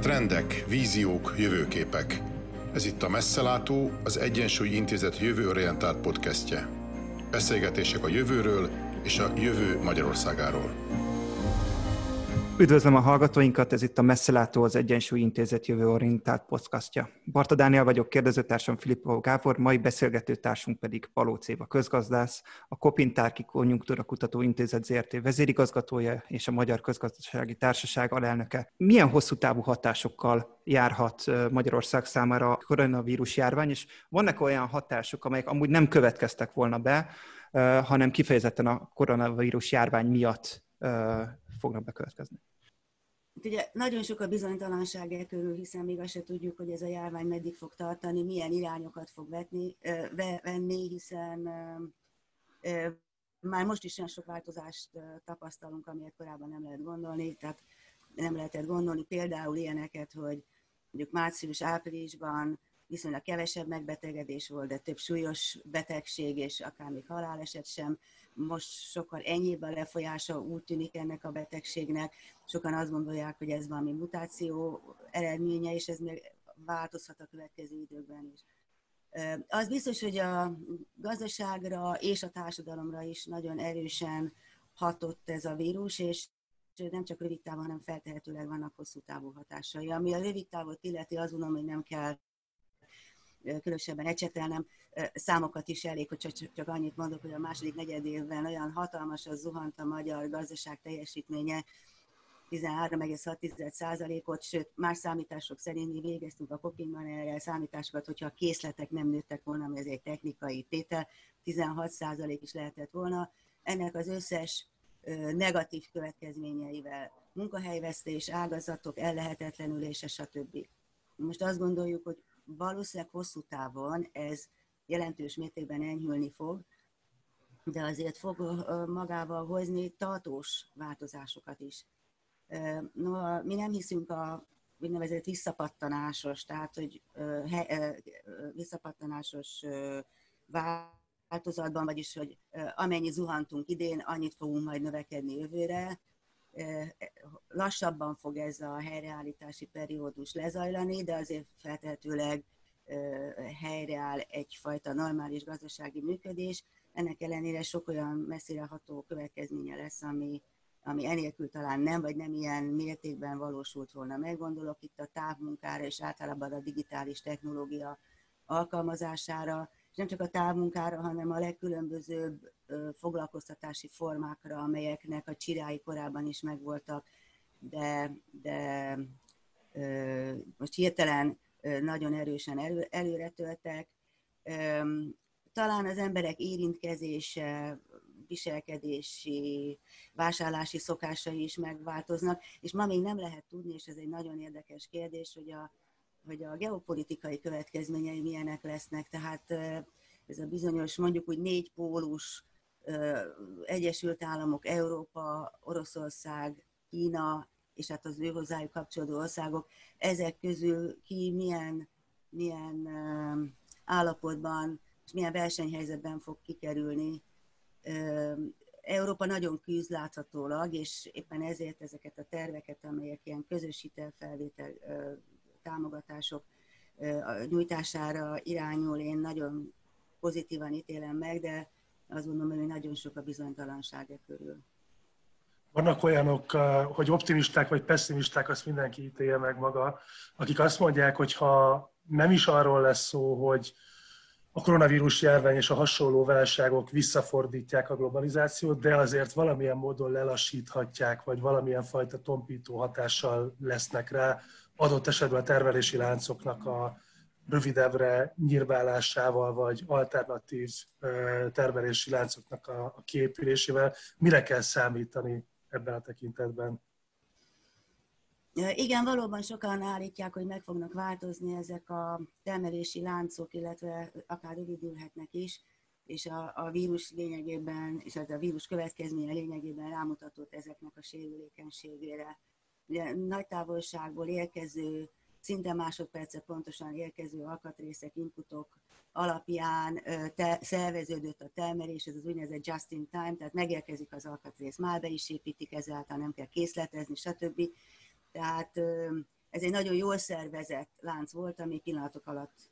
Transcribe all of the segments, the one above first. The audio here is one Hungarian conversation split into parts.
Trendek, víziók, jövőképek. Ez itt a Messzelátó, az Egyensúly Intézet jövőorientált podcastje. Beszélgetések a jövőről és a jövő Magyarországáról. Üdvözlöm a hallgatóinkat, ez itt a Messzelátó, az Egyensúly Intézet jövőorientált podcastja. Barta Dániel vagyok, kérdezőtársam Filippó Gábor, mai beszélgetőtársunk pedig Paló Céva közgazdász, a Kopintárki Konjunktúra Kutató Intézet ZRT vezérigazgatója és a Magyar Közgazdasági Társaság alelnöke. Milyen hosszú távú hatásokkal járhat Magyarország számára a koronavírus járvány, és vannak olyan hatások, amelyek amúgy nem következtek volna be, hanem kifejezetten a koronavírus járvány miatt fognak bekövetkezni? Ugye nagyon sok a bizonytalanság e körül, hiszen még azt se tudjuk, hogy ez a járvány meddig fog tartani, milyen irányokat fog vetni, venni, hiszen már most is olyan sok változást tapasztalunk, amilyet korábban nem lehet gondolni, tehát nem lehetett gondolni például ilyeneket, hogy mondjuk március-áprilisban viszonylag kevesebb megbetegedés volt, de több súlyos betegség és akár még haláleset sem. Most sokkal ennyibb a lefolyása, úgy tűnik ennek a betegségnek. Sokan azt gondolják, hogy ez valami mutáció eredménye, és ez még változhat a következő időkben is. Az biztos, hogy a gazdaságra és a társadalomra is nagyon erősen hatott ez a vírus, és nem csak rövid távon, hanem feltehetőleg vannak hosszú távú hatásai. Ami a rövid távot illeti, azt gondolom, hogy nem kell különösebben ecsetelnem, számokat is elég, hogy csak, csak annyit mondok, hogy a második negyed évben olyan hatalmas az zuhant a magyar gazdaság teljesítménye, 13,6%-ot, sőt, más számítások szerint mi végeztünk a Kopingban erre számításokat, hogyha a készletek nem nőttek volna, ami ez egy technikai tétel, 16% is lehetett volna. Ennek az összes negatív következményeivel, munkahelyvesztés, ágazatok ellehetetlenülése, stb. Most azt gondoljuk, hogy valószínűleg hosszú távon ez jelentős mértékben enyhülni fog, de azért fog magával hozni tartós változásokat is. No, mi nem hiszünk a úgynevezett visszapattanásos, tehát hogy visszapattanásos változatban, vagyis hogy amennyi zuhantunk idén, annyit fogunk majd növekedni jövőre. Lassabban fog ez a helyreállítási periódus lezajlani, de azért feltehetőleg helyreáll egyfajta normális gazdasági működés. Ennek ellenére sok olyan messzire ható következménye lesz, ami, ami enélkül talán nem, vagy nem ilyen mértékben valósult volna meg. Gondolok itt a távmunkára és általában a digitális technológia alkalmazására, és nem csak a távmunkára, hanem a legkülönbözőbb foglalkoztatási formákra, amelyeknek a csirái korábban is megvoltak, de, de most hirtelen nagyon erősen elő, előre töltek. Talán az emberek érintkezése, viselkedési, vásárlási szokásai is megváltoznak, és ma még nem lehet tudni, és ez egy nagyon érdekes kérdés, hogy a, hogy a geopolitikai következményei milyenek lesznek, tehát ez a bizonyos, mondjuk úgy négy pólus, Egyesült Államok, Európa, Oroszország, Kína és hát az ő hozzájuk kapcsolódó országok, ezek közül ki milyen, milyen állapotban és milyen versenyhelyzetben fog kikerülni. Európa nagyon küzd láthatólag, és éppen ezért ezeket a terveket, amelyek ilyen közös hitelfelvétel támogatások nyújtására irányul, én nagyon pozitívan ítélem meg, de azt gondolom, hogy nagyon sok a bizonytalansága körül. Vannak olyanok, hogy optimisták vagy pessimisták, azt mindenki ítélje meg maga, akik azt mondják, hogy ha nem is arról lesz szó, hogy a koronavírus járvány és a hasonló válságok visszafordítják a globalizációt, de azért valamilyen módon lelassíthatják, vagy valamilyen fajta tompító hatással lesznek rá, adott esetben a termelési láncoknak a rövidebbre nyírbálásával, vagy alternatív termelési láncoknak a kiépülésével. Mire kell számítani ebben a tekintetben. Igen, valóban sokan állítják, hogy meg fognak változni ezek a termelési láncok, illetve akár rövidülhetnek is, és a, a vírus lényegében, és a vírus következménye lényegében rámutatott ezeknek a sérülékenységére. Ugye nagy távolságból érkező szinte másodperce pontosan érkező alkatrészek, inputok alapján te, szerveződött a termelés, ez az úgynevezett just in time, tehát megérkezik az alkatrész, már be is építik, ezáltal nem kell készletezni, stb. Tehát ez egy nagyon jól szervezett lánc volt, ami pillanatok alatt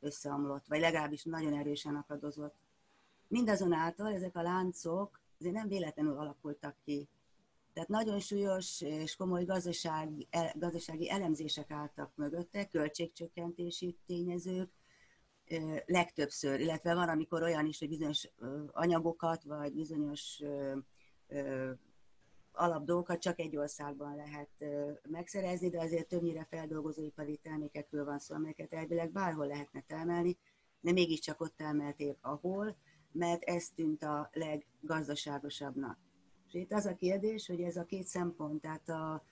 összeomlott, vagy legalábbis nagyon erősen akadozott. Mindazonáltal ezek a láncok azért nem véletlenül alakultak ki. Tehát nagyon súlyos és komoly gazdasági, gazdasági elemzések álltak mögötte, költségcsökkentési tényezők, legtöbbször, illetve van, amikor olyan is, hogy bizonyos anyagokat, vagy bizonyos alapdolgokat csak egy országban lehet megszerezni, de azért többnyire feldolgozóipari termékekről van szó, amelyeket elvileg bárhol lehetne termelni, de mégiscsak ott termelték ahol, mert ez tűnt a leggazdaságosabbnak. És itt az a kérdés, hogy ez a két szempont, tehát a,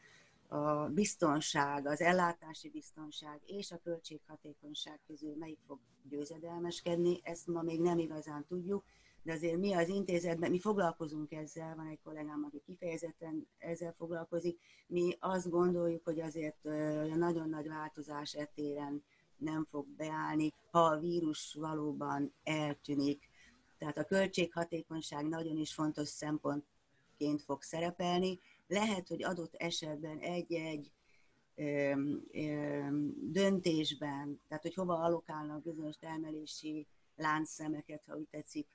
a biztonság, az ellátási biztonság és a költséghatékonyság közül melyik fog győzedelmeskedni, ezt ma még nem igazán tudjuk, de azért mi az intézetben, mi foglalkozunk ezzel, van egy kollégám, aki kifejezetten ezzel foglalkozik, mi azt gondoljuk, hogy azért nagyon nagy változás etéren nem fog beállni, ha a vírus valóban eltűnik. Tehát a költséghatékonyság nagyon is fontos szempontként fog szerepelni. Lehet, hogy adott esetben egy-egy döntésben, tehát hogy hova alokálnak bizonyos termelési láncszemeket, ha úgy tetszik,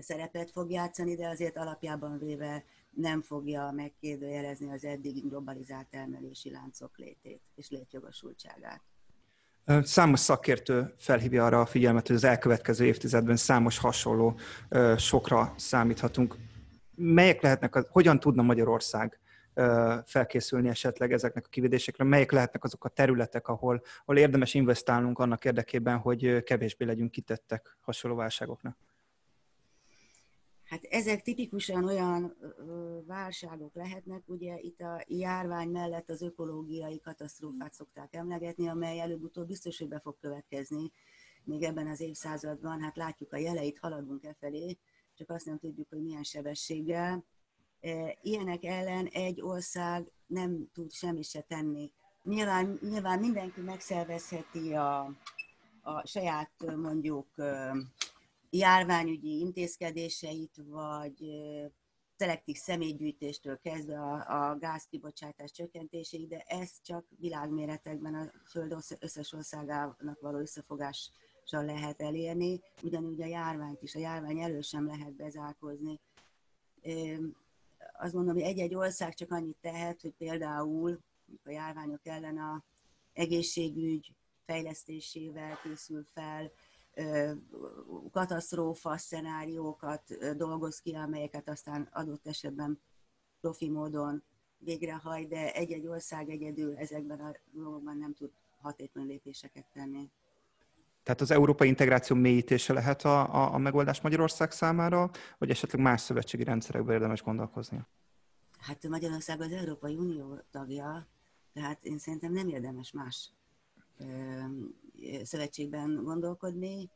szerepet fog játszani, de azért alapjában véve nem fogja megkérdőjelezni az eddig globalizált termelési láncok létét és létjogosultságát. Számos szakértő felhívja arra a figyelmet, hogy az elkövetkező évtizedben számos hasonló sokra számíthatunk. Melyek lehetnek, hogyan tudna Magyarország felkészülni esetleg ezeknek a kivédésekre, melyek lehetnek azok a területek, ahol, ahol érdemes investálnunk annak érdekében, hogy kevésbé legyünk kitettek hasonló válságoknak? Hát ezek tipikusan olyan válságok lehetnek, ugye itt a járvány mellett az ökológiai katasztrófát szokták emlegetni, amely előbb-utóbb biztos, hogy be fog következni még ebben az évszázadban. Hát látjuk a jeleit, haladunk e felé, csak azt nem tudjuk, hogy milyen sebességgel. E, ilyenek ellen egy ország nem tud semmit se tenni. Nyilván, nyilván mindenki megszervezheti a, a saját mondjuk járványügyi intézkedéseit, vagy szelektív személygyűjtéstől kezdve a, a gázkibocsátás csökkentéséig, de ez csak világméretekben a Föld összes országának való összefogással lehet elérni, ugyanúgy a járványt is, a járvány elő sem lehet bezárkozni. Azt mondom, hogy egy-egy ország csak annyit tehet, hogy például a járványok ellen a egészségügy fejlesztésével készül fel, katasztrófa szenáriókat dolgoz ki, amelyeket aztán adott esetben profi módon végrehajt, de egy-egy ország egyedül ezekben a dolgokban nem tud hatékony lépéseket tenni. Tehát az európai integráció mélyítése lehet a, a, a megoldás Magyarország számára, vagy esetleg más szövetségi rendszerekben érdemes gondolkozni? Hát Magyarország az Európai Unió tagja, tehát én szerintem nem érdemes más szövetségben gondolkodni.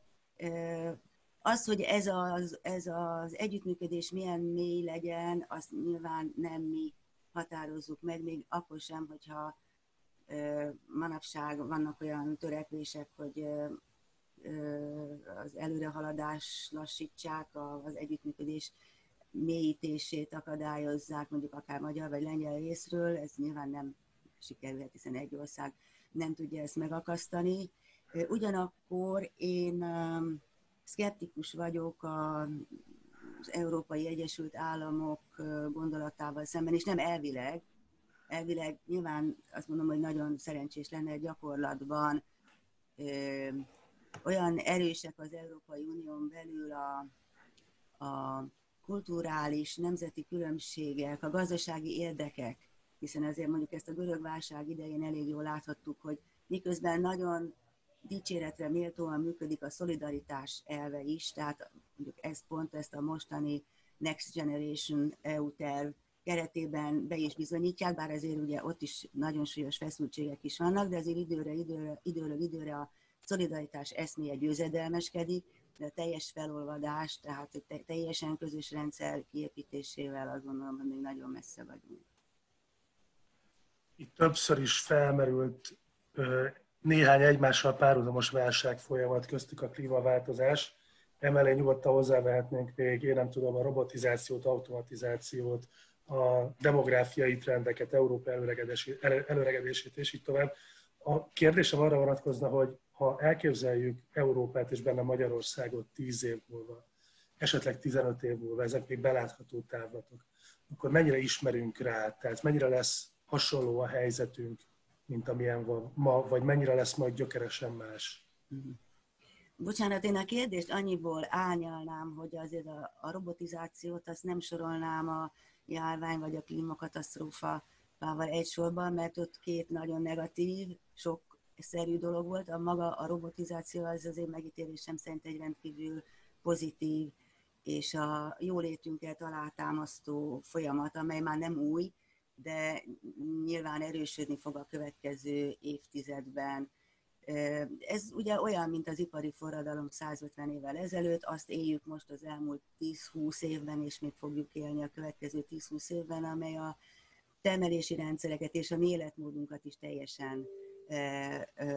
Az, hogy ez az, ez az együttműködés milyen mély legyen, azt nyilván nem mi határozzuk meg, még akkor sem, hogyha manapság vannak olyan törekvések, hogy az előrehaladás lassítsák, az együttműködés mélyítését akadályozzák, mondjuk akár magyar vagy lengyel részről, ez nyilván nem sikerülhet, hiszen egy ország nem tudja ezt megakasztani. Ugyanakkor én szkeptikus vagyok az Európai Egyesült Államok gondolatával szemben, és nem elvileg, elvileg nyilván azt mondom, hogy nagyon szerencsés lenne gyakorlatban ö, olyan erősek az Európai Unión belül a, a kulturális, nemzeti különbségek, a gazdasági érdekek, hiszen ezért mondjuk ezt a görög válság idején elég jól láthattuk, hogy miközben nagyon dicséretre méltóan működik a szolidaritás elve is, tehát mondjuk ez pont ezt a mostani Next Generation EU terv keretében be is bizonyítják, bár azért ugye ott is nagyon súlyos feszültségek is vannak, de azért időre, időre, időről időre a szolidaritás eszméje győzedelmeskedik, de a teljes felolvadás, tehát a teljesen közös rendszer kiépítésével azt gondolom, hogy még nagyon messze vagyunk. Itt többször is felmerült néhány egymással párhuzamos válság folyamat köztük a klímaváltozás. Emellé nyugodtan hozzávehetnénk még, én nem tudom, a robotizációt, automatizációt, a demográfiai trendeket, Európa előregedését és így tovább. A kérdésem arra vonatkozna, hogy ha elképzeljük Európát és benne Magyarországot 10 év múlva, esetleg 15 év múlva, ezek még belátható távlatok, akkor mennyire ismerünk rá, tehát mennyire lesz hasonló a helyzetünk, mint amilyen van ma, vagy mennyire lesz majd gyökeresen más? Bocsánat, én a kérdést annyiból ányalnám, hogy azért a, a robotizációt azt nem sorolnám a járvány vagy a klímakatasztrófa egy sorban, mert ott két nagyon negatív, sok szerű dolog volt. A maga a robotizáció az az én megítélésem szerint egy rendkívül pozitív és a jólétünket alátámasztó folyamat, amely már nem új, de nyilván erősödni fog a következő évtizedben. Ez ugye olyan, mint az ipari forradalom 150 évvel ezelőtt, azt éljük most az elmúlt 10-20 évben, és még fogjuk élni a következő 10-20 évben, amely a termelési rendszereket és a mi életmódunkat is teljesen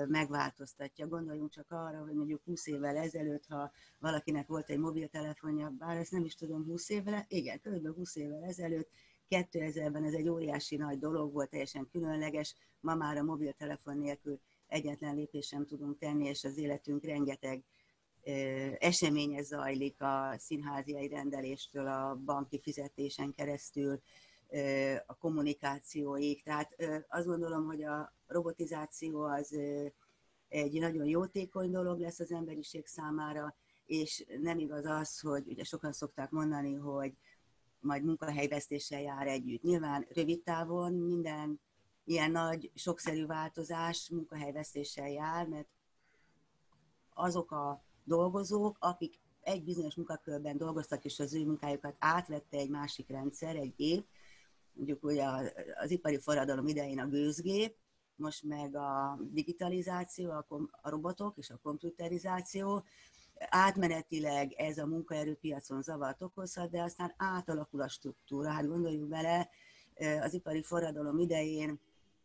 megváltoztatja. Gondoljunk csak arra, hogy mondjuk 20 évvel ezelőtt, ha valakinek volt egy mobiltelefonja, bár ezt nem is tudom, 20 évvel, igen, kb. 20 évvel ezelőtt, 2000-ben ez egy óriási nagy dolog volt, teljesen különleges, ma már a mobiltelefon nélkül egyetlen lépés sem tudunk tenni, és az életünk rengeteg eseménye zajlik a színháziai rendeléstől, a banki fizetésen keresztül, a kommunikációig. Tehát azt gondolom, hogy a robotizáció az egy nagyon jótékony dolog lesz az emberiség számára, és nem igaz az, hogy ugye sokan szokták mondani, hogy majd munkahelyvesztéssel jár együtt. Nyilván rövid távon minden ilyen nagy, sokszerű változás munkahelyvesztéssel jár, mert azok a dolgozók, akik egy bizonyos munkakörben dolgoztak, és az ő munkájukat átvette egy másik rendszer, egy gép, mondjuk ugye az, ipari forradalom idején a gőzgép, most meg a digitalizáció, a, kom, a robotok és a komputerizáció, átmenetileg ez a munkaerőpiacon zavart okozhat, de aztán átalakul a struktúra. Hát gondoljuk bele, az ipari forradalom idején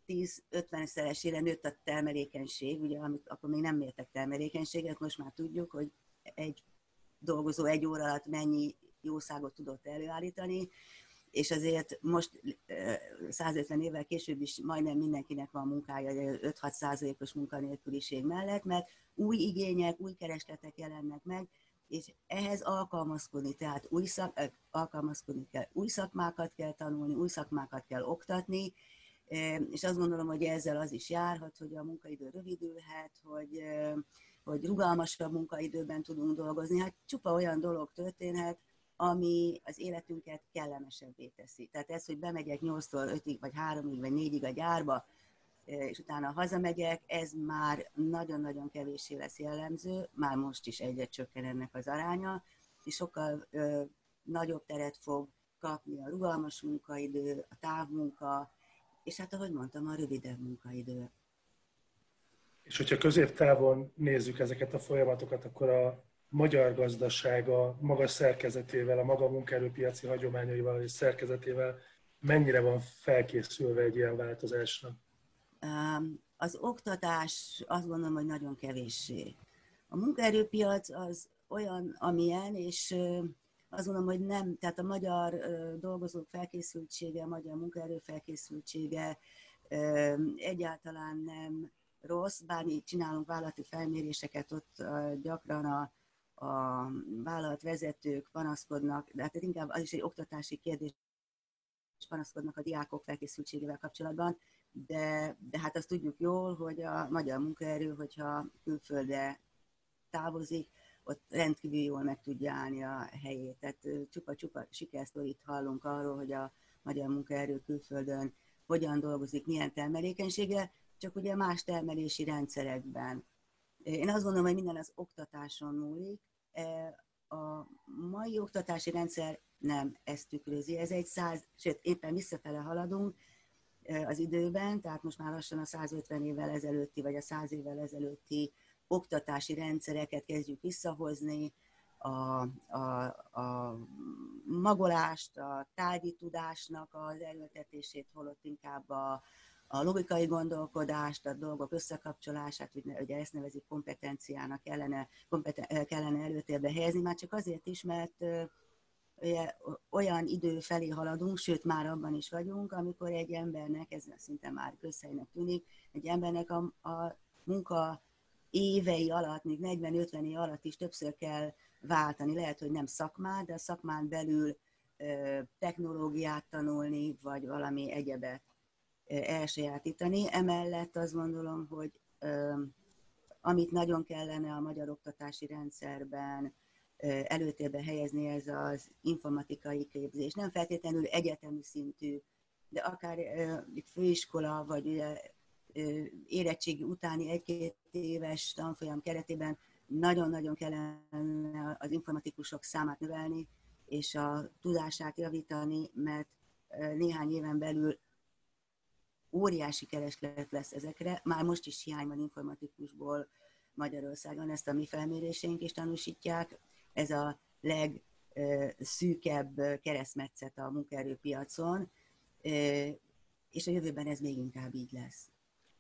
10-50-szeresére nőtt a termelékenység, ugye amit akkor még nem mértek termelékenységet, most már tudjuk, hogy egy dolgozó egy óra alatt mennyi jószágot tudott előállítani, és azért most 150 évvel később is majdnem mindenkinek van munkája 5-6 százalékos munkanélküliség mellett, mert új igények, új keresletek jelennek meg, és ehhez alkalmazkodni, tehát új szak, alkalmazkodni kell, új szakmákat kell tanulni, új szakmákat kell oktatni, és azt gondolom, hogy ezzel az is járhat, hogy a munkaidő rövidülhet, hogy, hogy rugalmasabb munkaidőben tudunk dolgozni. Hát csupa olyan dolog történhet, ami az életünket kellemesebbé teszi. Tehát ez, hogy bemegyek 8-tól 5-ig, vagy 3-ig, vagy 4-ig a gyárba, és utána hazamegyek, ez már nagyon-nagyon kevéssé lesz jellemző, már most is egyre csökken ennek az aránya, és sokkal ö, nagyobb teret fog kapni a rugalmas munkaidő, a távmunka, és hát ahogy mondtam, a rövidebb munkaidő. És hogyha középtávon nézzük ezeket a folyamatokat, akkor a magyar gazdaság a maga szerkezetével, a maga munkaerőpiaci hagyományaival és szerkezetével mennyire van felkészülve egy ilyen változásra? Az oktatás azt gondolom, hogy nagyon kevéssé. A munkaerőpiac az olyan, amilyen, és azt gondolom, hogy nem, tehát a magyar dolgozók felkészültsége, a magyar munkaerő felkészültsége egyáltalán nem rossz, bár mi csinálunk vállalati felméréseket, ott gyakran a a vállalatvezetők panaszkodnak, de hát inkább az is egy oktatási kérdés, panaszkodnak a diákok felkészültségével kapcsolatban, de, de hát azt tudjuk jól, hogy a magyar munkaerő, hogyha külföldre távozik, ott rendkívül jól meg tudja állni a helyét. Tehát csupa-csupa sikersztorit hallunk arról, hogy a magyar munkaerő külföldön hogyan dolgozik, milyen termelékenységgel, csak ugye más termelési rendszerekben. Én azt gondolom, hogy minden az oktatáson múlik, a mai oktatási rendszer nem ezt tükrözi. Ez egy száz, sőt, éppen visszafele haladunk e, az időben, tehát most már lassan a 150 évvel ezelőtti, vagy a 100 évvel ezelőtti oktatási rendszereket kezdjük visszahozni, a, a, a magolást, a tárgyi tudásnak az erőltetését, holott inkább a, a logikai gondolkodást, a dolgok összekapcsolását, ugye ezt nevezik kompetenciának kellene, kompeten, kellene előtérbe helyezni, már csak azért is, mert olyan idő felé haladunk, sőt már abban is vagyunk, amikor egy embernek, ez szinte már közhelynek tűnik, egy embernek a, a munka évei alatt, még 40-50 év alatt is többször kell váltani. Lehet, hogy nem szakmát, de a szakmán belül technológiát tanulni, vagy valami egyebet elsajátítani. Emellett azt gondolom, hogy amit nagyon kellene a magyar oktatási rendszerben előtérbe helyezni, ez az informatikai képzés. Nem feltétlenül egyetemi szintű, de akár főiskola, vagy érettségi utáni egy-két éves tanfolyam keretében nagyon-nagyon kellene az informatikusok számát növelni, és a tudását javítani, mert néhány éven belül óriási kereslet lesz ezekre. Már most is hiány van informatikusból Magyarországon, ezt a mi felméréseink is tanúsítják. Ez a legszűkebb keresztmetszet a munkaerőpiacon, és a jövőben ez még inkább így lesz.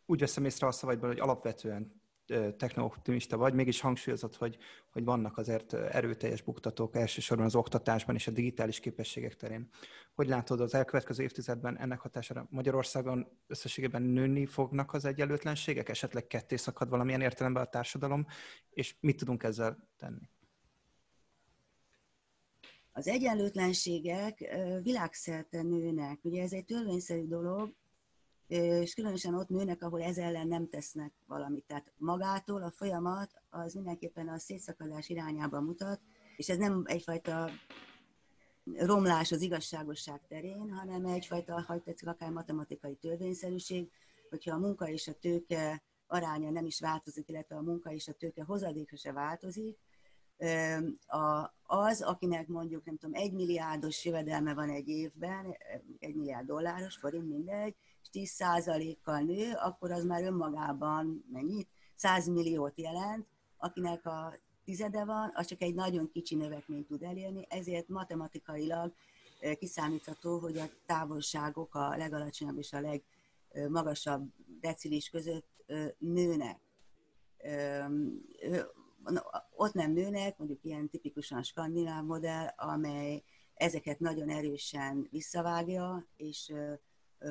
Úgy veszem észre a szavaidból, hogy alapvetően techno-optimista vagy, mégis hangsúlyozott, hogy, hogy vannak azért erőteljes buktatók elsősorban az oktatásban és a digitális képességek terén. Hogy látod az elkövetkező évtizedben ennek hatására Magyarországon összességében nőni fognak az egyenlőtlenségek, esetleg ketté szakad valamilyen értelemben a társadalom, és mit tudunk ezzel tenni? Az egyenlőtlenségek világszerte nőnek. Ugye ez egy törvényszerű dolog, és különösen ott nőnek, ahol ez ellen nem tesznek valamit. Tehát magától a folyamat az mindenképpen a szétszakadás irányába mutat, és ez nem egyfajta romlás az igazságosság terén, hanem egyfajta, ha tetszik, akár matematikai törvényszerűség, hogyha a munka és a tőke aránya nem is változik, illetve a munka és a tőke hozadéka se változik, az, akinek mondjuk, nem tudom, egy milliárdos jövedelme van egy évben, egy milliárd dolláros, forint, mindegy, és 10%-kal nő, akkor az már önmagában mennyit? 100 milliót jelent, akinek a tizede van, az csak egy nagyon kicsi növekményt tud elérni, ezért matematikailag kiszámítható, hogy a távolságok a legalacsonyabb és a legmagasabb decilis között nőnek. Ott nem nőnek, mondjuk ilyen tipikusan skandináv modell, amely ezeket nagyon erősen visszavágja, és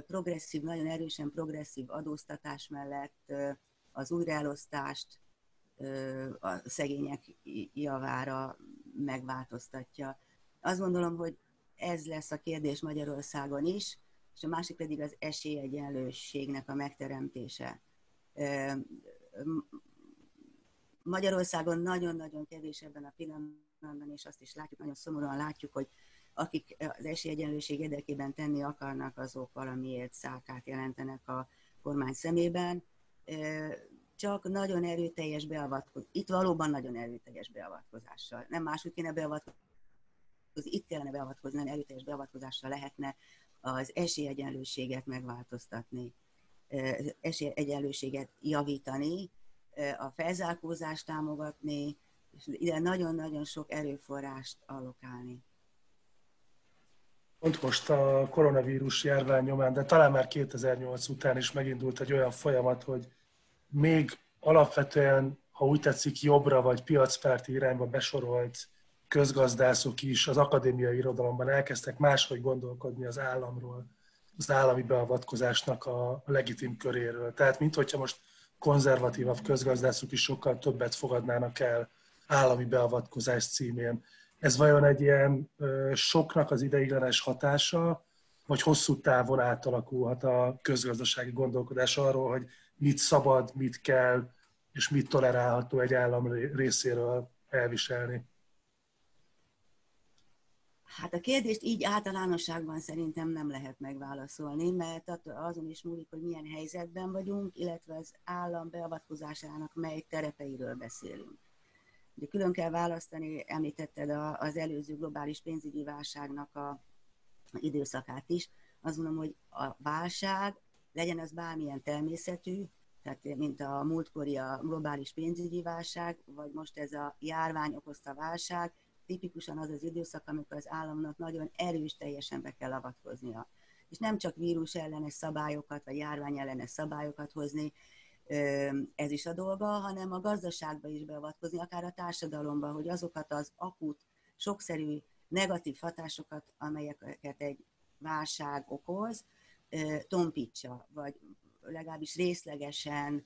progresszív, nagyon erősen progresszív adóztatás mellett az újraelosztást a szegények javára megváltoztatja. Azt gondolom, hogy ez lesz a kérdés Magyarországon is, és a másik pedig az esélyegyenlőségnek a megteremtése. Magyarországon nagyon-nagyon kevés ebben a pillanatban, és azt is látjuk, nagyon szomorúan látjuk, hogy akik az esélyegyenlőség érdekében tenni akarnak, azok valamiért szálkát jelentenek a kormány szemében. Csak nagyon erőteljes beavatkozás. Itt valóban nagyon erőteljes beavatkozással. Nem máshogy kéne beavatkozni, itt kellene beavatkozni, nagyon erőteljes beavatkozással lehetne az esélyegyenlőséget megváltoztatni, esélyegyenlőséget javítani, a felzárkózást támogatni, és ide nagyon-nagyon sok erőforrást allokálni pont most a koronavírus járvány nyomán, de talán már 2008 után is megindult egy olyan folyamat, hogy még alapvetően, ha úgy tetszik, jobbra vagy piacpárti irányba besorolt közgazdászok is az akadémiai irodalomban elkezdtek máshogy gondolkodni az államról, az állami beavatkozásnak a legitim köréről. Tehát, mint hogyha most konzervatívabb közgazdászok is sokkal többet fogadnának el állami beavatkozás címén ez vajon egy ilyen soknak az ideiglenes hatása, vagy hosszú távon átalakulhat a közgazdasági gondolkodás arról, hogy mit szabad, mit kell, és mit tolerálható egy állam részéről elviselni? Hát a kérdést így általánosságban szerintem nem lehet megválaszolni, mert azon is múlik, hogy milyen helyzetben vagyunk, illetve az állam beavatkozásának mely terepeiről beszélünk. De külön kell választani, említetted az előző globális pénzügyi válságnak a időszakát is. Azt mondom, hogy a válság, legyen az bármilyen természetű, tehát mint a múltkori a globális pénzügyi válság, vagy most ez a járvány okozta válság, tipikusan az az időszak, amikor az államnak nagyon erős teljesen be kell avatkoznia. És nem csak vírus ellenes szabályokat, vagy járvány ellenes szabályokat hozni, ez is a dolga, hanem a gazdaságba is beavatkozni, akár a társadalomba, hogy azokat az akut, sokszerű negatív hatásokat, amelyeket egy válság okoz, tompítsa, vagy legalábbis részlegesen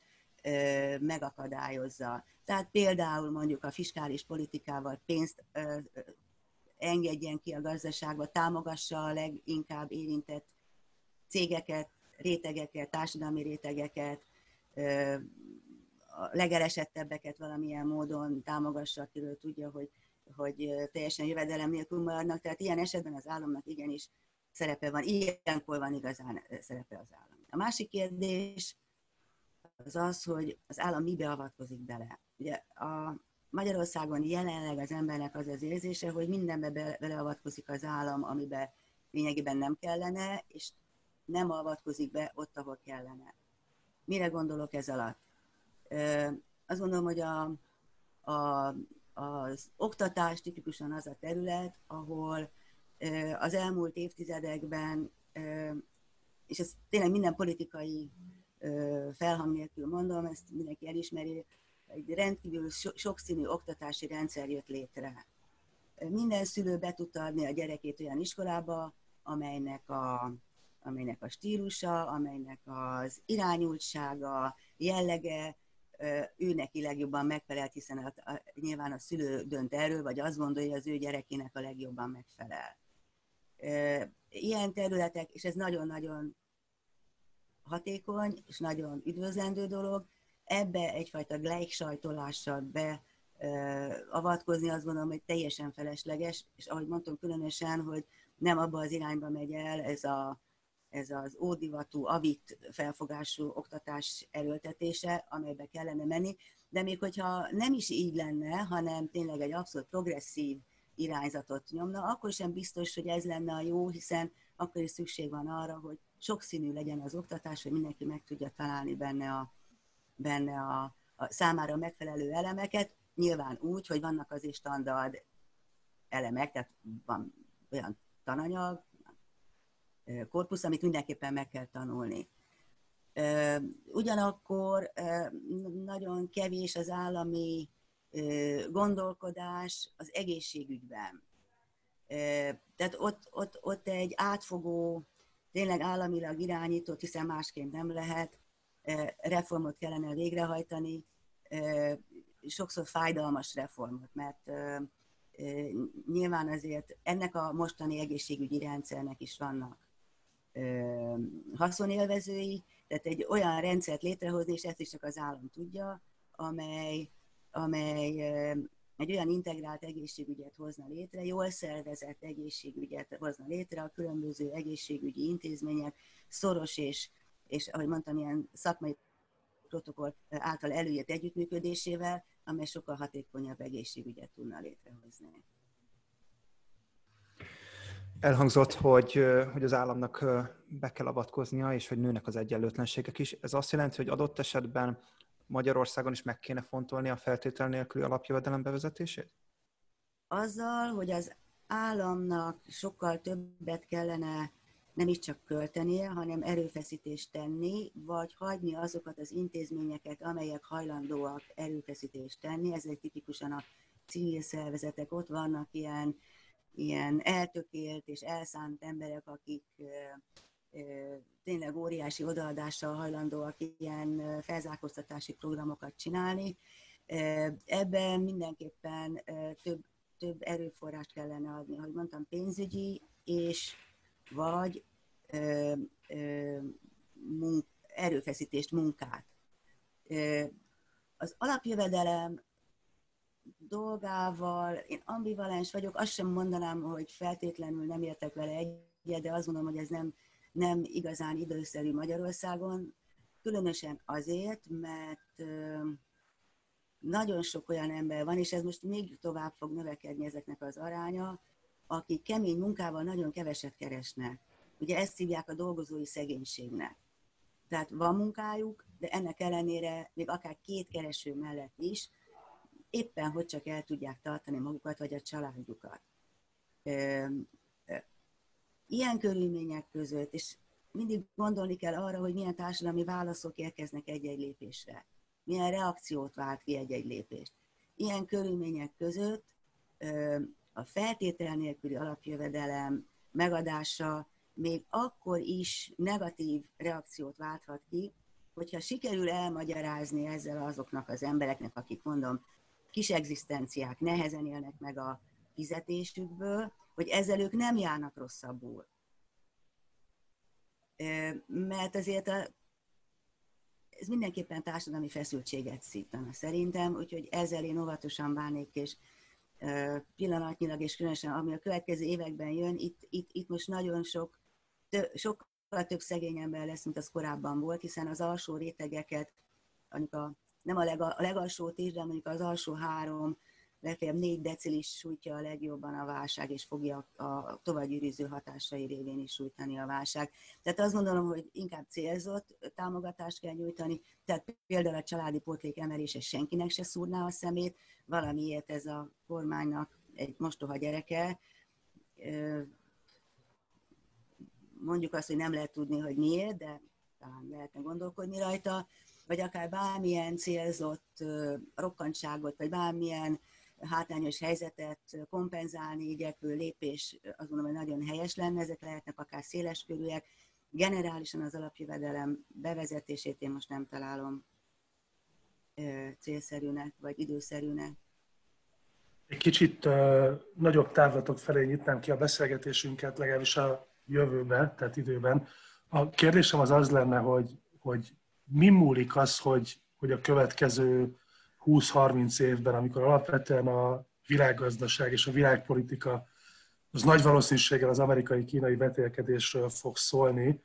megakadályozza. Tehát például mondjuk a fiskális politikával pénzt engedjen ki a gazdaságba, támogassa a leginkább érintett cégeket, rétegeket, társadalmi rétegeket, a legelesettebbeket valamilyen módon támogassa, akiről tudja, hogy, hogy teljesen jövedelem nélkül maradnak. Tehát ilyen esetben az államnak igenis szerepe van, ilyenkor van igazán szerepe az állam. A másik kérdés az az, hogy az állam mibe avatkozik bele. Ugye a Magyarországon jelenleg az embernek az az érzése, hogy mindenbe beleavatkozik az állam, amiben lényegében nem kellene, és nem avatkozik be ott, ahol kellene. Mire gondolok ez alatt? Azt gondolom, hogy a, a, az oktatás tipikusan az a terület, ahol az elmúlt évtizedekben, és ez tényleg minden politikai felhang nélkül mondom, ezt mindenki elismeri, egy rendkívül sokszínű oktatási rendszer jött létre. Minden szülő be tudta adni a gyerekét olyan iskolába, amelynek a, amelynek a stílusa, amelynek az irányultsága, jellege, ő neki legjobban megfelelt, hiszen a, a, nyilván a szülő dönt erről, vagy azt gondolja, hogy az ő gyerekének a legjobban megfelel. Ilyen területek, és ez nagyon-nagyon hatékony, és nagyon üdvözlendő dolog, ebbe egyfajta gleichsajtolással be avatkozni, azt gondolom, hogy teljesen felesleges, és ahogy mondtam, különösen, hogy nem abba az irányba megy el ez, a, ez az ódivatú, avit felfogású oktatás erőltetése, amelybe kellene menni, de még hogyha nem is így lenne, hanem tényleg egy abszolút progresszív irányzatot nyomna, akkor sem biztos, hogy ez lenne a jó, hiszen akkor is szükség van arra, hogy sokszínű legyen az oktatás, hogy mindenki meg tudja találni benne a, benne a, a számára megfelelő elemeket, nyilván úgy, hogy vannak az is standard elemek, tehát van olyan tananyag, korpusz, amit mindenképpen meg kell tanulni. Ugyanakkor nagyon kevés az állami gondolkodás az egészségügyben. Tehát ott, ott, ott egy átfogó, tényleg államilag irányított, hiszen másként nem lehet, reformot kellene végrehajtani, sokszor fájdalmas reformot, mert nyilván azért ennek a mostani egészségügyi rendszernek is vannak haszonélvezői, tehát egy olyan rendszert létrehozni, és ezt is csak az állam tudja, amely, amely egy olyan integrált egészségügyet hozna létre, jól szervezett egészségügyet hozna létre, a különböző egészségügyi intézmények szoros és, és ahogy mondtam, ilyen szakmai protokoll által előírt együttműködésével, amely sokkal hatékonyabb egészségügyet tudna létrehozni. Elhangzott, hogy, hogy az államnak be kell avatkoznia, és hogy nőnek az egyenlőtlenségek is. Ez azt jelenti, hogy adott esetben Magyarországon is meg kéne fontolni a feltétel nélküli alapjövedelem bevezetését? Azzal, hogy az államnak sokkal többet kellene nem is csak költenie, hanem erőfeszítést tenni, vagy hagyni azokat az intézményeket, amelyek hajlandóak erőfeszítést tenni. Ez egy tipikusan a civil szervezetek. Ott vannak ilyen, ilyen eltökélt és elszánt emberek, akik tényleg óriási odaadással hajlandóak ilyen felzárkóztatási programokat csinálni. Ebben mindenképpen több, több erőforrást kellene adni, hogy mondtam, pénzügyi és vagy munk, erőfeszítést, munkát. Ö, az alapjövedelem dolgával én ambivalens vagyok, azt sem mondanám, hogy feltétlenül nem értek vele egyet, de azt gondolom, hogy ez nem, nem igazán időszerű Magyarországon, különösen azért, mert nagyon sok olyan ember van, és ez most még tovább fog növekedni ezeknek az aránya, akik kemény munkával nagyon keveset keresnek. Ugye ezt hívják a dolgozói szegénységnek. Tehát van munkájuk, de ennek ellenére még akár két kereső mellett is éppen hogy csak el tudják tartani magukat vagy a családjukat. Ilyen körülmények között, és mindig gondolni kell arra, hogy milyen társadalmi válaszok érkeznek egy-egy lépésre, milyen reakciót vált ki egy-egy lépést. Ilyen körülmények között a feltétel nélküli alapjövedelem megadása még akkor is negatív reakciót válthat ki, hogyha sikerül elmagyarázni ezzel azoknak az embereknek, akik mondom, kis egzisztenciák nehezen élnek meg a fizetésükből, hogy ezzel ők nem járnak rosszabbul. Mert azért a, ez mindenképpen társadalmi feszültséget szítana szerintem, úgyhogy ezzel én óvatosan bánék, és pillanatnyilag, és különösen ami a következő években jön, itt, itt, itt most nagyon sok, tö, sokkal több szegény ember lesz, mint az korábban volt, hiszen az alsó rétegeket, a, nem a, lega, a legalsót is, de mondjuk az alsó három legfeljebb négy decilis sújtja a legjobban a válság, és fogja a továbbgyűrűző hatásai révén is sújtani a válság. Tehát azt gondolom, hogy inkább célzott támogatást kell nyújtani, tehát például a családi pótlék emelése senkinek se szúrná a szemét, valamiért ez a kormánynak egy mostoha gyereke, mondjuk azt, hogy nem lehet tudni, hogy miért, de talán lehetne gondolkodni rajta, vagy akár bármilyen célzott rokkantságot, vagy bármilyen hátrányos helyzetet kompenzálni igyekvő lépés, azt gondolom, hogy nagyon helyes lenne, ezek lehetnek akár széleskörűek. Generálisan az alapjövedelem bevezetését én most nem találom célszerűnek, vagy időszerűnek. Egy kicsit uh, nagyobb távlatok felé nyitnám ki a beszélgetésünket, legalábbis a jövőbe, tehát időben. A kérdésem az az lenne, hogy, hogy mi múlik az, hogy, hogy a következő 20-30 évben, amikor alapvetően a világgazdaság és a világpolitika az nagy valószínűséggel az amerikai-kínai vetélkedésről fog szólni,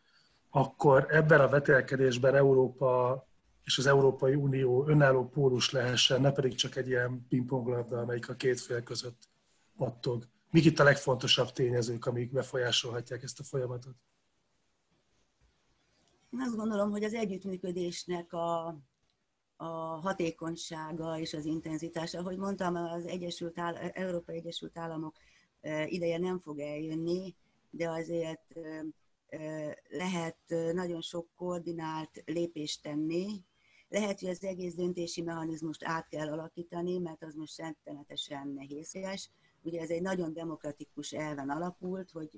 akkor ebben a vetélkedésben Európa és az Európai Unió önálló pólus lehessen, ne pedig csak egy ilyen pingponglabda, amelyik a két fél között pattog. Mik itt a legfontosabb tényezők, amik befolyásolhatják ezt a folyamatot? Én azt gondolom, hogy az együttműködésnek a a hatékonysága és az intenzitása. Ahogy mondtam, az Egyesült Áll- Európai Egyesült Államok ideje nem fog eljönni, de azért lehet nagyon sok koordinált lépést tenni. Lehet, hogy az egész döntési mechanizmust át kell alakítani, mert az most rettenetesen nehézséges. Ugye ez egy nagyon demokratikus elven alapult, hogy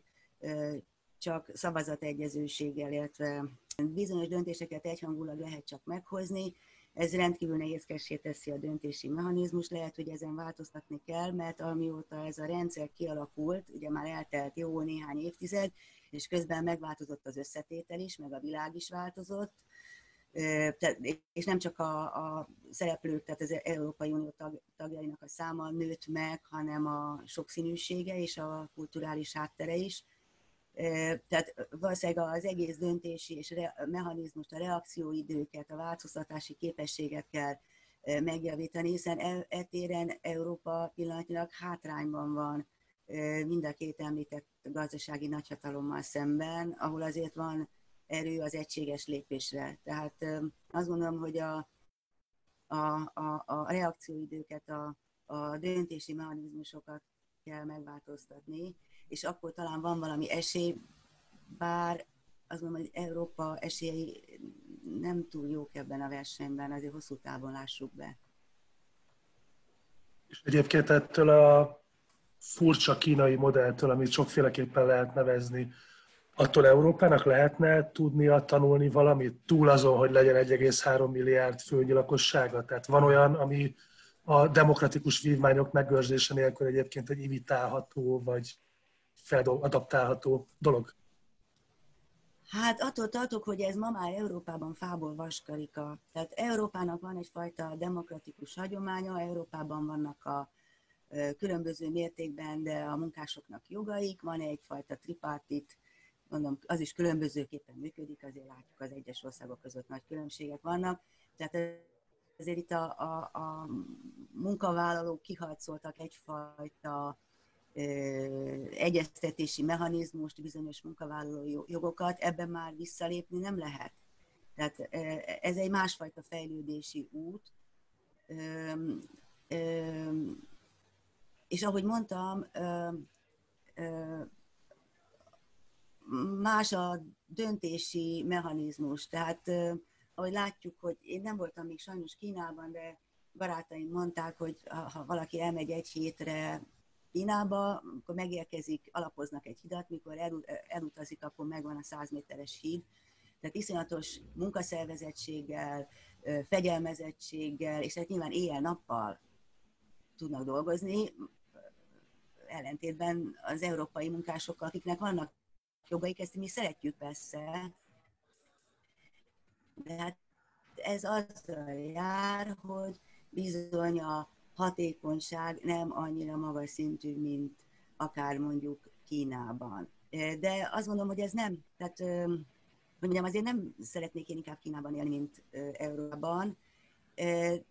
csak szavazategyezőséggel, illetve bizonyos döntéseket egyhangulag lehet csak meghozni, ez rendkívül nehézkessé teszi a döntési mechanizmus, lehet, hogy ezen változtatni kell, mert amióta ez a rendszer kialakult, ugye már eltelt jó néhány évtized, és közben megváltozott az összetétel is, meg a világ is változott, és nem csak a, a szereplők, tehát az Európai Unió tag, tagjainak a száma nőtt meg, hanem a sokszínűsége és a kulturális háttere is. Tehát valószínűleg az egész döntési és mechanizmust, a reakcióidőket, a változtatási képességet kell megjavítani, hiszen e, e Európa pillanatnyilag hátrányban van mind a két említett gazdasági nagyhatalommal szemben, ahol azért van erő az egységes lépésre. Tehát azt gondolom, hogy a, a, a, a reakcióidőket, a, a döntési mechanizmusokat kell megváltoztatni, és akkor talán van valami esély, bár azt mondom, hogy Európa esélyei nem túl jók ebben a versenyben, azért hosszú távon lássuk be. És egyébként ettől a furcsa kínai modelltől, amit sokféleképpen lehet nevezni, attól Európának lehetne tudnia tanulni valamit túl azon, hogy legyen 1,3 milliárd főnyi lakossága? Tehát van olyan, ami a demokratikus vívmányok megőrzése nélkül egyébként egy imitálható, vagy feladaptálható dolog? Hát attól tartok, hogy ez ma már Európában fából vaskarika. Tehát Európának van egyfajta demokratikus hagyománya, Európában vannak a különböző mértékben, de a munkásoknak jogaik, van egyfajta tripartit, mondom, az is különbözőképpen működik, azért látjuk az egyes országok között nagy különbségek vannak. Tehát ezért itt a, a, a munkavállalók kiharcoltak egyfajta egyeztetési mechanizmust, bizonyos munkavállaló jogokat, ebben már visszalépni nem lehet. Tehát ez egy másfajta fejlődési út. És ahogy mondtam, más a döntési mechanizmus. Tehát ahogy látjuk, hogy én nem voltam még sajnos Kínában, de barátaim mondták, hogy ha valaki elmegy egy hétre Kínába, amikor megérkezik, alapoznak egy hidat, mikor elutazik, akkor megvan a 100 méteres híd. Tehát iszonyatos munkaszervezettséggel, fegyelmezettséggel, és hát nyilván éjjel-nappal tudnak dolgozni, ellentétben az európai munkásokkal, akiknek vannak jogaik, ezt mi szeretjük persze, de hát ez azzal jár, hogy bizony a hatékonyság nem annyira magas szintű, mint akár mondjuk Kínában. De azt gondolom, hogy ez nem, tehát mondjam, azért nem szeretnék én inkább Kínában élni, mint Európában,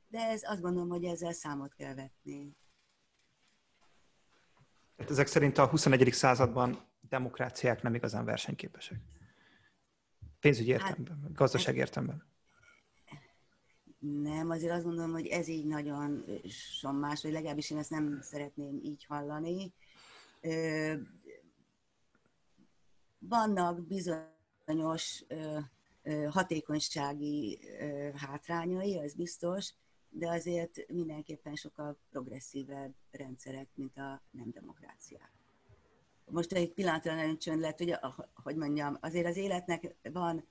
de ez azt gondolom, hogy ezzel számot kell vetni. Tehát ezek szerint a 21. században demokráciák nem igazán versenyképesek. Pénzügyi hát, értelemben, hát, gazdaság értelemben. Nem, azért azt gondolom, hogy ez így nagyon sommás, vagy legalábbis én ezt nem szeretném így hallani. Vannak bizonyos hatékonysági hátrányai, az biztos, de azért mindenképpen sokkal progresszívebb rendszerek, mint a nem demokráciák. Most egy pillanatra nagyon csönd lett, hogy, hogy mondjam, azért az életnek van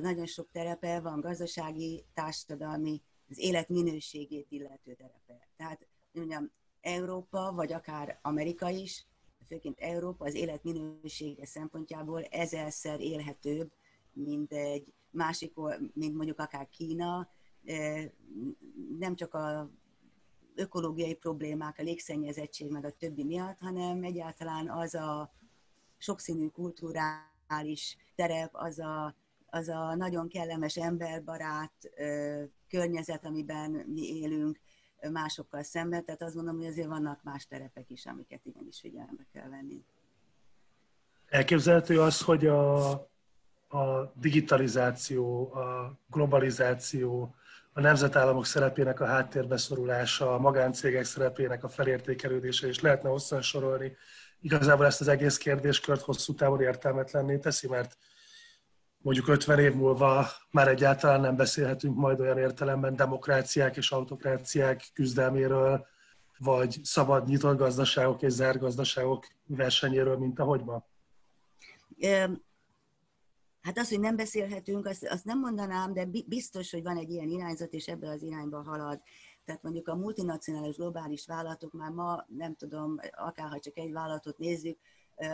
nagyon sok terepe, van gazdasági, társadalmi, az élet minőségét illető terepe. Tehát, mondjam, Európa, vagy akár Amerika is, főként Európa az élet minősége szempontjából ezerszer élhetőbb, mint egy másik, mint mondjuk akár Kína, nem csak a ökológiai problémák, a légszennyezettség meg a többi miatt, hanem egyáltalán az a sokszínű kulturális terep, az a, az a nagyon kellemes emberbarát környezet, amiben mi élünk másokkal szemben, tehát azt gondolom, hogy azért vannak más terepek is, amiket igenis figyelembe kell venni. Elképzelhető az, hogy a, a digitalizáció, a globalizáció, a nemzetállamok szerepének a háttérbe szorulása, a magáncégek szerepének a felértékelődése, és lehetne hosszan sorolni. Igazából ezt az egész kérdéskört hosszú távon értelmetlenné teszi, mert mondjuk 50 év múlva már egyáltalán nem beszélhetünk majd olyan értelemben demokráciák és autokráciák küzdelméről, vagy szabad nyitott gazdaságok és zárt gazdaságok versenyéről, mint ahogy ma? Hát az, hogy nem beszélhetünk, azt, azt nem mondanám, de biztos, hogy van egy ilyen irányzat, és ebbe az irányba halad. Tehát mondjuk a multinacionális globális vállalatok már ma, nem tudom, akárha csak egy vállalatot nézzük,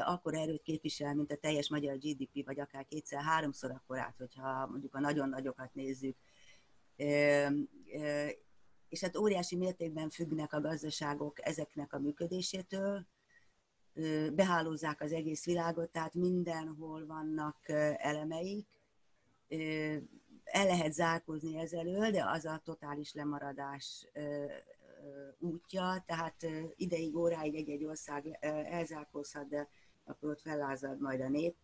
akkor erőt képvisel, mint a teljes magyar GDP, vagy akár kétszer-háromszor akkorát, hogyha mondjuk a nagyon nagyokat nézzük. És hát óriási mértékben függnek a gazdaságok ezeknek a működésétől, behálózzák az egész világot, tehát mindenhol vannak elemeik. El lehet zárkózni ezelől, de az a totális lemaradás útja, tehát ideig, óráig egy-egy ország elzárkózhat, de akkor ott fellázad majd a nép,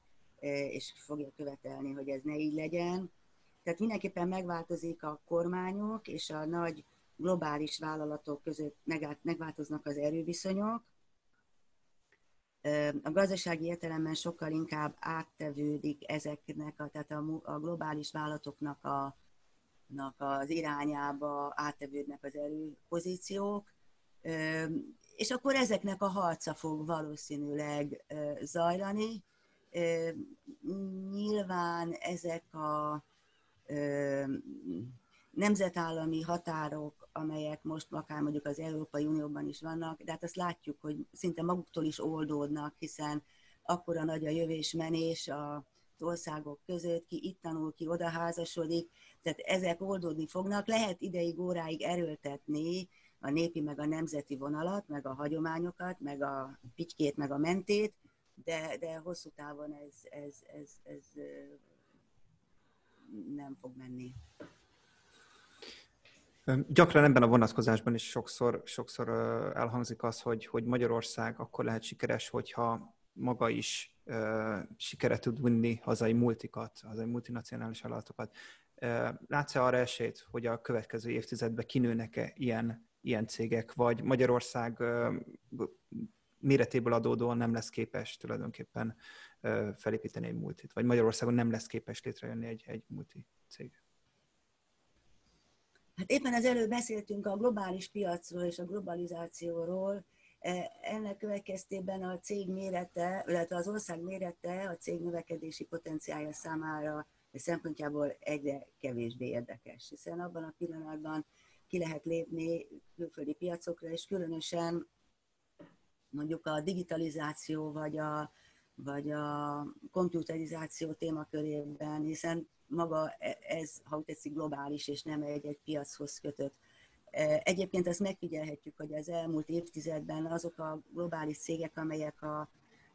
és fogja követelni, hogy ez ne így legyen. Tehát mindenképpen megváltozik a kormányok és a nagy globális vállalatok között megváltoznak az erőviszonyok, a gazdasági értelemben sokkal inkább áttevődik ezeknek, a, tehát a, a globális vállalatoknak a, az irányába áttevődnek az erőpozíciók, és akkor ezeknek a harca fog valószínűleg zajlani. Nyilván ezek a nemzetállami határok, amelyek most akár mondjuk az Európai Unióban is vannak, de hát azt látjuk, hogy szinte maguktól is oldódnak, hiszen akkora nagy a jövés-menés a országok között, ki itt tanul, ki oda házasodik, tehát ezek oldódni fognak. Lehet ideig, óráig erőltetni a népi, meg a nemzeti vonalat, meg a hagyományokat, meg a pitykét, meg a mentét, de, de hosszú távon ez, ez, ez, ez nem fog menni. Gyakran ebben a vonatkozásban is sokszor, sokszor elhangzik az, hogy, hogy Magyarország akkor lehet sikeres, hogyha maga is sikere tud vinni hazai multikat, hazai multinacionális vállalatokat. Látsz-e arra esélyt, hogy a következő évtizedben kinőnek-e ilyen, ilyen cégek, vagy Magyarország méretéből adódóan nem lesz képes tulajdonképpen felépíteni egy multit, vagy Magyarországon nem lesz képes létrejönni egy, egy multi cég? Hát éppen az előbb beszéltünk a globális piacról és a globalizációról, Ennek következtében a cég mérete, illetve az ország mérete a cég növekedési potenciálja számára szempontjából egyre kevésbé érdekes, hiszen abban a pillanatban ki lehet lépni külföldi piacokra, és különösen mondjuk a digitalizáció vagy a, vagy a komputerizáció témakörében, hiszen maga e, ez, ha úgy tetszik, globális, és nem egy-egy piachoz kötött. Egyébként ezt megfigyelhetjük, hogy az elmúlt évtizedben azok a globális cégek, amelyek a,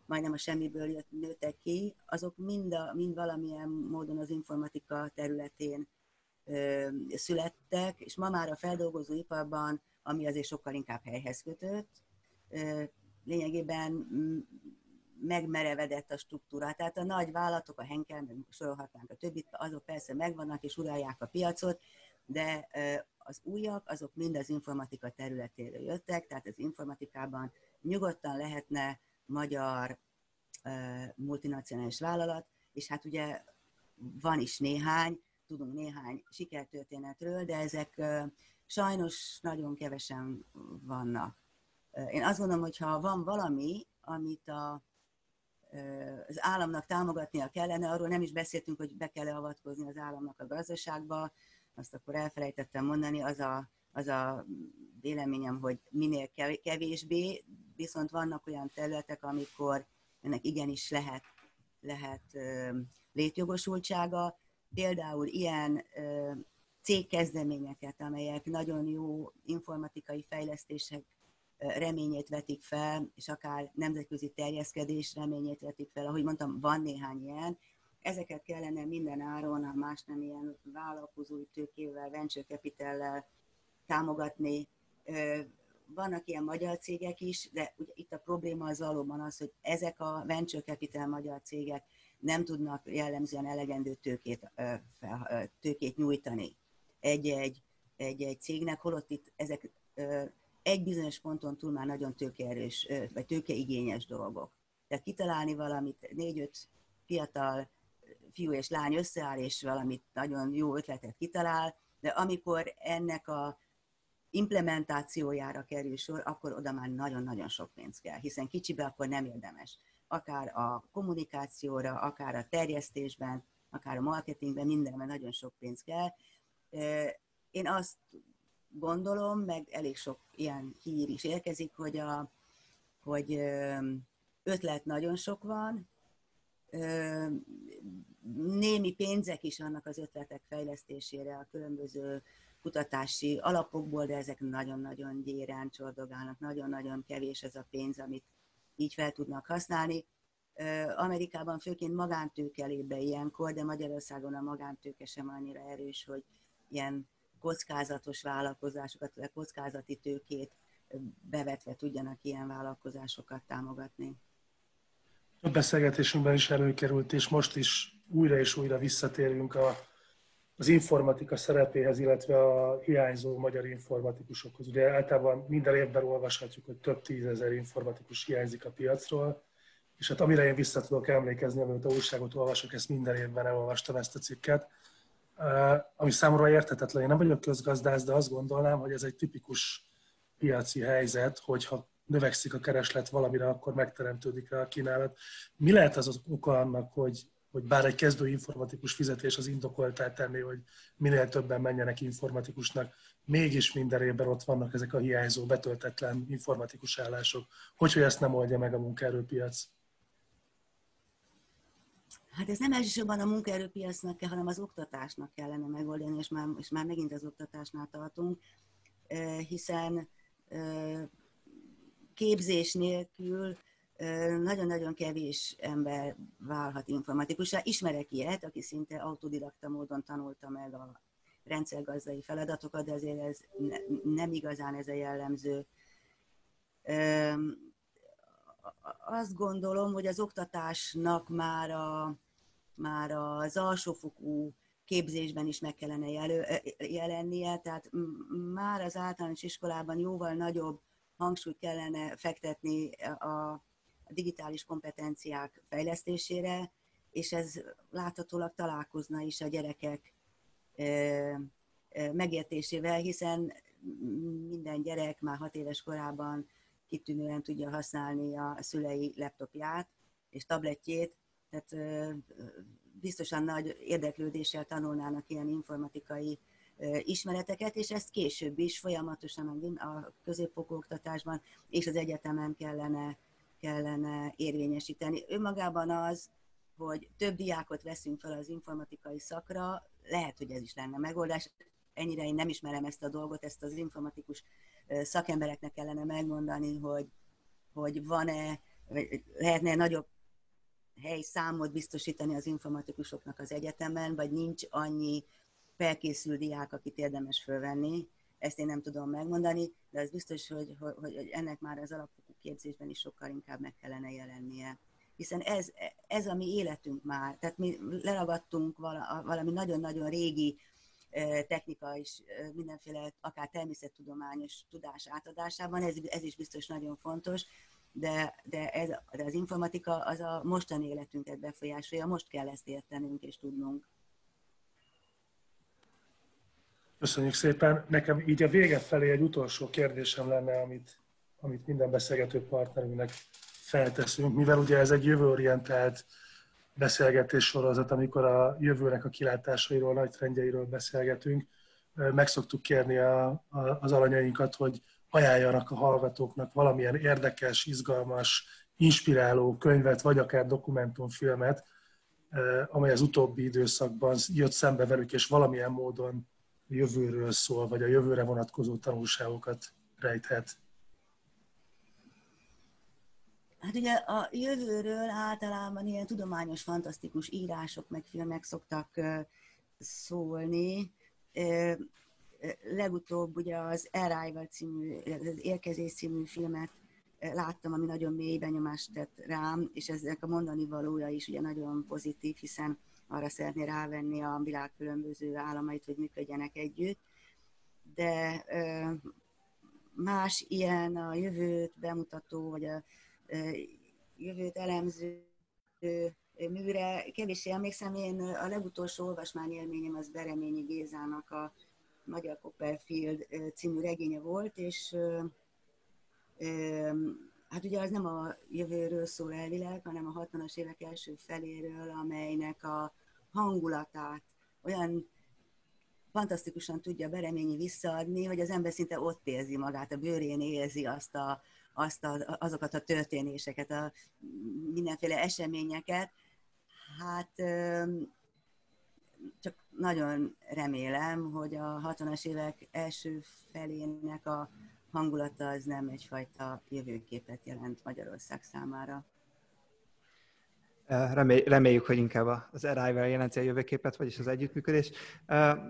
majdnem a semmiből jött, nőttek ki, azok mind, a, mind valamilyen módon az informatika területén ö, születtek, és ma már a feldolgozóiparban, ami azért sokkal inkább helyhez kötött, ö, lényegében megmerevedett a struktúra. Tehát a nagy vállalatok, a Henkel, meg sorolhatnánk a többit, azok persze megvannak és uralják a piacot, de az újak, azok mind az informatika területéről jöttek, tehát az informatikában nyugodtan lehetne magyar multinacionális vállalat, és hát ugye van is néhány, tudunk néhány sikertörténetről, de ezek sajnos nagyon kevesen vannak. Én azt gondolom, hogy ha van valami, amit a, az államnak támogatnia kellene, arról nem is beszéltünk, hogy be kell avatkozni az államnak a gazdaságba, azt akkor elfelejtettem mondani, az a, az a véleményem, hogy minél kevésbé, viszont vannak olyan területek, amikor ennek igenis lehet, lehet létjogosultsága, például ilyen cégkezdeményeket, amelyek nagyon jó informatikai fejlesztések reményét vetik fel, és akár nemzetközi terjeszkedés reményét vetik fel. Ahogy mondtam, van néhány ilyen. Ezeket kellene minden áron, a más nem ilyen vállalkozói tőkével, venture capital támogatni. Vannak ilyen magyar cégek is, de ugye itt a probléma az valóban az, hogy ezek a venture capital magyar cégek nem tudnak jellemzően elegendő tőkét, tőkét nyújtani egy-egy, egy-egy cégnek, holott itt ezek egy bizonyos ponton túl már nagyon tőkeerős, vagy tőkeigényes dolgok. Tehát kitalálni valamit, négy-öt fiatal fiú és lány összeáll, és valamit nagyon jó ötletet kitalál, de amikor ennek a implementációjára kerül sor, akkor oda már nagyon-nagyon sok pénz kell, hiszen kicsibe akkor nem érdemes. Akár a kommunikációra, akár a terjesztésben, akár a marketingben, mindenben nagyon sok pénz kell. Én azt gondolom, meg elég sok ilyen hír is érkezik, hogy, a, hogy ötlet nagyon sok van, némi pénzek is vannak az ötletek fejlesztésére a különböző kutatási alapokból, de ezek nagyon-nagyon gyéren csordogálnak, nagyon-nagyon kevés ez a pénz, amit így fel tudnak használni. Amerikában főként magántőke lép ilyenkor, de Magyarországon a magántőke sem annyira erős, hogy ilyen kockázatos vállalkozásokat, vagy kockázati tőkét bevetve tudjanak ilyen vállalkozásokat támogatni. A beszélgetésünkben is előkerült, és most is újra és újra visszatérünk a, az informatika szerepéhez, illetve a hiányzó magyar informatikusokhoz. Ugye általában minden évben olvashatjuk, hogy több tízezer informatikus hiányzik a piacról, és hát amire én vissza tudok emlékezni, a újságot olvasok, ezt minden évben elolvastam ezt a cikket, ami számomra érthetetlen. Én nem vagyok közgazdász, de azt gondolnám, hogy ez egy tipikus piaci helyzet, hogyha növekszik a kereslet valamire, akkor megteremtődik rá a kínálat. Mi lehet az, az oka annak, hogy, hogy bár egy kezdő informatikus fizetés az indokoltát tenni, hogy minél többen menjenek informatikusnak, mégis minden évben ott vannak ezek a hiányzó, betöltetlen informatikus állások. Hogy, hogy ezt nem oldja meg a munkaerőpiac? Hát ez nem elsősorban a munkaerőpiacnak kell, hanem az oktatásnak kellene megoldani, és már, és már megint az oktatásnál tartunk, hiszen képzés nélkül nagyon-nagyon kevés ember válhat informatikussá. Ismerek ilyet, aki szinte autodidakta módon tanulta meg a rendszergazdai feladatokat, de azért ez ne, nem igazán ez a jellemző. Azt gondolom, hogy az oktatásnak már a már az alsófokú képzésben is meg kellene jelennie, tehát már az általános iskolában jóval nagyobb hangsúlyt kellene fektetni a, a digitális kompetenciák fejlesztésére, és ez láthatólag találkozna is a gyerekek megértésével, hiszen minden gyerek már hat éves korában kitűnően tudja használni a szülei laptopját és tabletjét, tehát biztosan nagy érdeklődéssel tanulnának ilyen informatikai ismereteket, és ezt később is folyamatosan a középfokú oktatásban és az egyetemen kellene, kellene érvényesíteni. Önmagában az, hogy több diákot veszünk fel az informatikai szakra, lehet, hogy ez is lenne megoldás. Ennyire én nem ismerem ezt a dolgot, ezt az informatikus szakembereknek kellene megmondani, hogy, hogy van-e, lehetne nagyobb hely számot biztosítani az informatikusoknak az egyetemen, vagy nincs annyi felkészült diák, akit érdemes fölvenni. Ezt én nem tudom megmondani, de az biztos, hogy, hogy, hogy ennek már az alapfokú képzésben is sokkal inkább meg kellene jelennie. Hiszen ez, ez a mi életünk már. Tehát mi leragadtunk valami nagyon-nagyon régi technika és mindenféle, akár természettudományos tudás átadásában, ez, ez is biztos nagyon fontos, de, de, ez, de az informatika az a mostani életünket befolyásolja, most kell ezt értenünk és tudnunk. Köszönjük szépen. Nekem így a vége felé egy utolsó kérdésem lenne, amit, amit minden beszélgető partnerünknek felteszünk, mivel ugye ez egy jövőorientált beszélgetés sorozat, amikor a jövőnek a kilátásairól, nagy trendjeiről beszélgetünk, meg szoktuk kérni a, a, az alanyainkat, hogy ajánljanak a hallgatóknak valamilyen érdekes, izgalmas, inspiráló könyvet, vagy akár dokumentumfilmet, amely az utóbbi időszakban jött szembe velük, és valamilyen módon jövőről szól, vagy a jövőre vonatkozó tanulságokat rejthet. Hát ugye a jövőről általában ilyen tudományos, fantasztikus írások, meg filmek szoktak szólni. Legutóbb ugye az Arrival című, az Érkezés című filmet láttam, ami nagyon mély benyomást tett rám, és ezek a mondani valója is ugye nagyon pozitív, hiszen arra szeretné rávenni a világ különböző államait, hogy működjenek együtt. De más ilyen a jövőt bemutató, vagy a jövőt elemző műre kevéssé emlékszem. Én a legutolsó olvasmányélményem az Bereményi Gézának a Magyar Copperfield című regénye volt, és hát ugye az nem a jövőről szól elvileg, hanem a 60-as évek első feléről, amelynek a hangulatát olyan fantasztikusan tudja Bereményi visszaadni, hogy az ember szinte ott érzi magát, a bőrén érzi azt a, azt a, azokat a történéseket, a mindenféle eseményeket. Hát csak nagyon remélem, hogy a 60-as évek első felének a hangulata az nem egyfajta jövőképet jelent Magyarország számára. Reméljük, hogy inkább az Arrival jelenti a jövőképet, vagyis az együttműködés.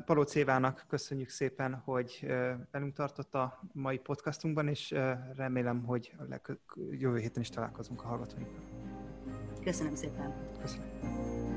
Paló Cévának köszönjük szépen, hogy velünk tartott a mai podcastunkban, és remélem, hogy a jövő héten is találkozunk a hallgatóinkkal. Köszönöm szépen. Köszönöm.